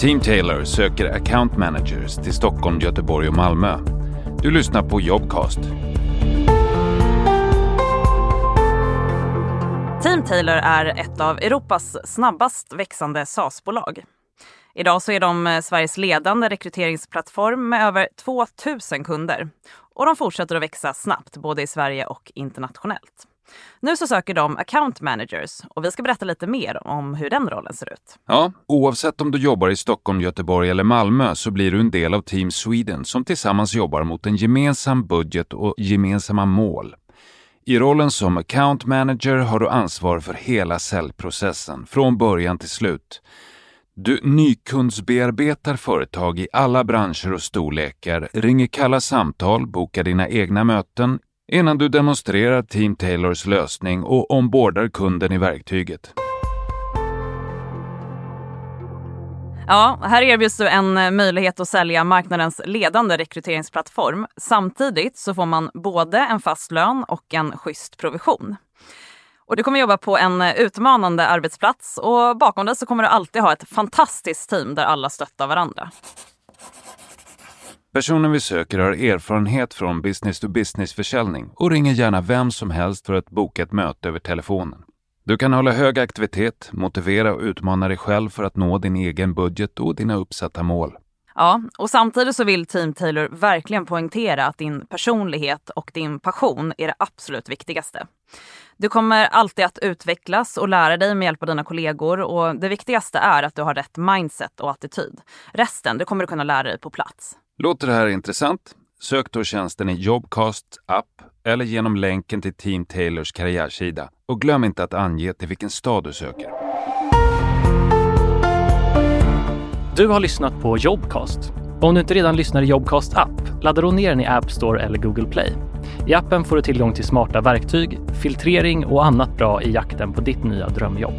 Team Taylor söker account managers till Stockholm, Göteborg och Malmö. Du lyssnar på Jobcast. Team Taylor är ett av Europas snabbast växande SaaS-bolag. Idag så är de eh, Sveriges ledande rekryteringsplattform med över 2000 kunder. Och de fortsätter att växa snabbt, både i Sverige och internationellt. Nu så söker de account managers och vi ska berätta lite mer om hur den rollen ser ut. Ja, oavsett om du jobbar i Stockholm, Göteborg eller Malmö så blir du en del av Team Sweden som tillsammans jobbar mot en gemensam budget och gemensamma mål. I rollen som account manager har du ansvar för hela säljprocessen från början till slut. Du nykundsbearbetar företag i alla branscher och storlekar, ringer kalla samtal, bokar dina egna möten innan du demonstrerar Team Taylors lösning och ombordar kunden i verktyget. Ja, här erbjuds du en eh, möjlighet att sälja marknadens ledande rekryteringsplattform. Samtidigt så får man både en fast lön och en schysst provision. Och du kommer jobba på en eh, utmanande arbetsplats och bakom dig så kommer du alltid ha ett fantastiskt team där alla stöttar varandra. Personen vi söker har erfarenhet från business-to-business-försäljning och ringer gärna vem som helst för att boka ett möte över telefonen. Du kan hålla hög aktivitet, motivera och utmana dig själv för att nå din egen budget och dina uppsatta mål. Ja, och samtidigt så vill Team Taylor verkligen poängtera att din personlighet och din passion är det absolut viktigaste. Du kommer alltid att utvecklas och lära dig med hjälp av dina kollegor och det viktigaste är att du har rätt mindset och attityd. Resten det kommer du kunna lära dig på plats. Låter det här intressant? Sök då tjänsten i Jobcast app eller genom länken till Team Taylors karriärsida. Och glöm inte att ange till vilken stad du söker. Du har lyssnat på Jobcast. Om du inte redan lyssnar i Jobcast app, ladda då ner den i App Store eller Google Play. I appen får du tillgång till smarta verktyg, filtrering och annat bra i jakten på ditt nya drömjobb.